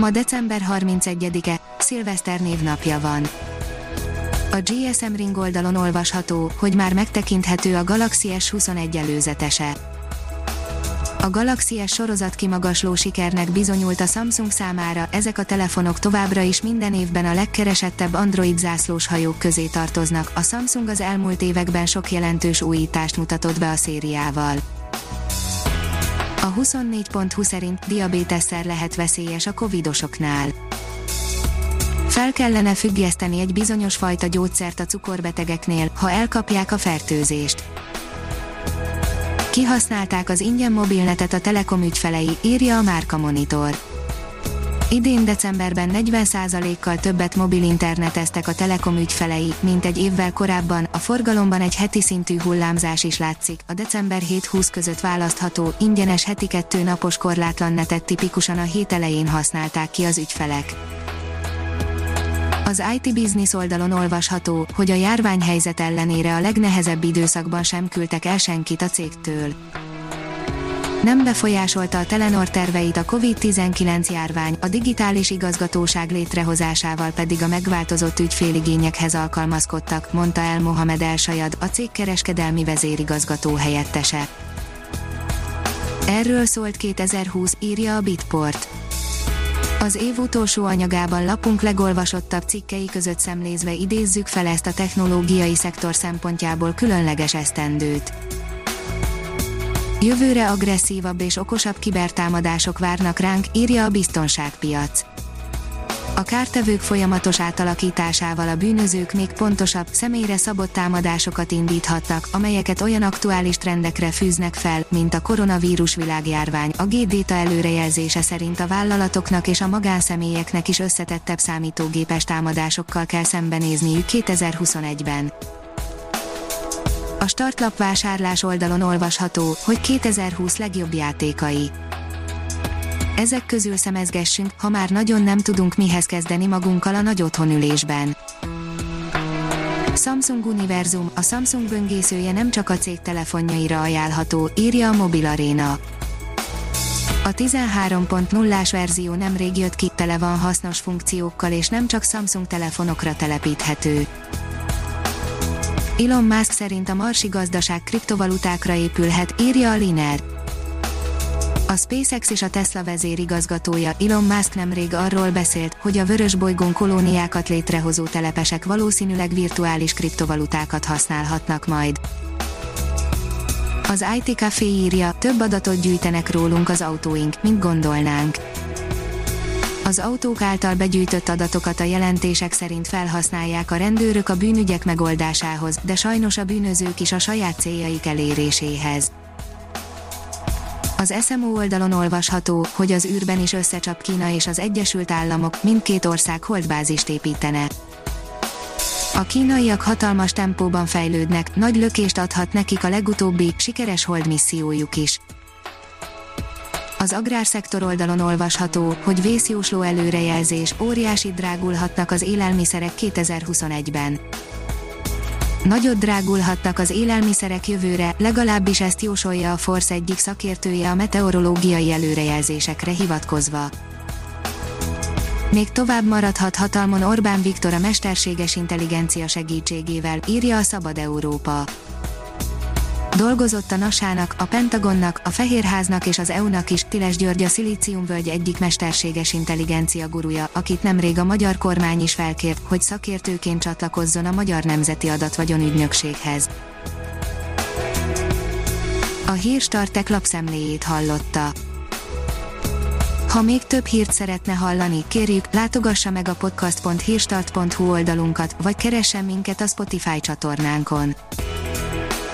Ma december 31-e, szilveszter névnapja van. A GSM Ring oldalon olvasható, hogy már megtekinthető a Galaxy S21 előzetese. A Galaxy S sorozat kimagasló sikernek bizonyult a Samsung számára, ezek a telefonok továbbra is minden évben a legkeresettebb Android zászlós hajók közé tartoznak, a Samsung az elmúlt években sok jelentős újítást mutatott be a szériával. A 24.20 szerint diabétesszer lehet veszélyes a covidosoknál. Fel kellene függeszteni egy bizonyos fajta gyógyszert a cukorbetegeknél, ha elkapják a fertőzést. Kihasználták az ingyen mobilnetet a Telekom ügyfelei, írja a Márka Monitor. Idén decemberben 40%-kal többet mobil interneteztek a Telekom ügyfelei, mint egy évvel korábban, a forgalomban egy heti szintű hullámzás is látszik, a december 7-20 között választható, ingyenes heti kettő napos korlátlan netet tipikusan a hét elején használták ki az ügyfelek. Az IT Business oldalon olvasható, hogy a járványhelyzet ellenére a legnehezebb időszakban sem küldtek el senkit a cégtől. Nem befolyásolta a Telenor terveit a COVID-19 járvány, a digitális igazgatóság létrehozásával pedig a megváltozott ügyféligényekhez alkalmazkodtak, mondta el Mohamed El Sajad, a cég kereskedelmi vezérigazgató helyettese. Erről szólt 2020, írja a Bitport. Az év utolsó anyagában lapunk legolvasottabb cikkei között szemlézve idézzük fel ezt a technológiai szektor szempontjából különleges esztendőt. Jövőre agresszívabb és okosabb kibertámadások várnak ránk, írja a biztonságpiac. A kártevők folyamatos átalakításával a bűnözők még pontosabb, személyre szabott támadásokat indíthattak, amelyeket olyan aktuális trendekre fűznek fel, mint a koronavírus világjárvány. A G-Data előrejelzése szerint a vállalatoknak és a magánszemélyeknek is összetettebb számítógépes támadásokkal kell szembenézniük 2021-ben. A startlap vásárlás oldalon olvasható, hogy 2020 legjobb játékai. Ezek közül szemezgessünk, ha már nagyon nem tudunk mihez kezdeni magunkkal a nagy otthonülésben. Samsung Univerzum, a Samsung böngészője nem csak a cég telefonjaira ajánlható, írja a Mobil Arena. A 13.0-ás verzió nemrég jött ki, tele van hasznos funkciókkal és nem csak Samsung telefonokra telepíthető. Elon Musk szerint a marsi gazdaság kriptovalutákra épülhet, írja a Liner. A SpaceX és a Tesla vezérigazgatója Elon Musk nemrég arról beszélt, hogy a vörös bolygón kolóniákat létrehozó telepesek valószínűleg virtuális kriptovalutákat használhatnak majd. Az IT Café írja, több adatot gyűjtenek rólunk az autóink, mint gondolnánk az autók által begyűjtött adatokat a jelentések szerint felhasználják a rendőrök a bűnügyek megoldásához, de sajnos a bűnözők is a saját céljaik eléréséhez. Az SMO oldalon olvasható, hogy az űrben is összecsap Kína és az Egyesült Államok, mindkét ország holdbázist építene. A kínaiak hatalmas tempóban fejlődnek, nagy lökést adhat nekik a legutóbbi, sikeres hold is. Az agrárszektor oldalon olvasható, hogy vészjósló előrejelzés, óriási drágulhatnak az élelmiszerek 2021-ben. Nagyot drágulhatnak az élelmiszerek jövőre, legalábbis ezt jósolja a Force egyik szakértője a meteorológiai előrejelzésekre hivatkozva. Még tovább maradhat hatalmon Orbán Viktor a mesterséges intelligencia segítségével, írja a Szabad Európa. Dolgozott a NASA-nak, a Pentagonnak, a Fehérháznak és az EU-nak is, Tiles György a Szilíciumvölgy egyik mesterséges intelligencia gurúja, akit nemrég a magyar kormány is felkért, hogy szakértőként csatlakozzon a Magyar Nemzeti Adatvagyon ügynökséghez. A Hírstartek lapszemléjét hallotta. Ha még több hírt szeretne hallani, kérjük, látogassa meg a podcast.hírstart.hu oldalunkat, vagy keressen minket a Spotify csatornánkon.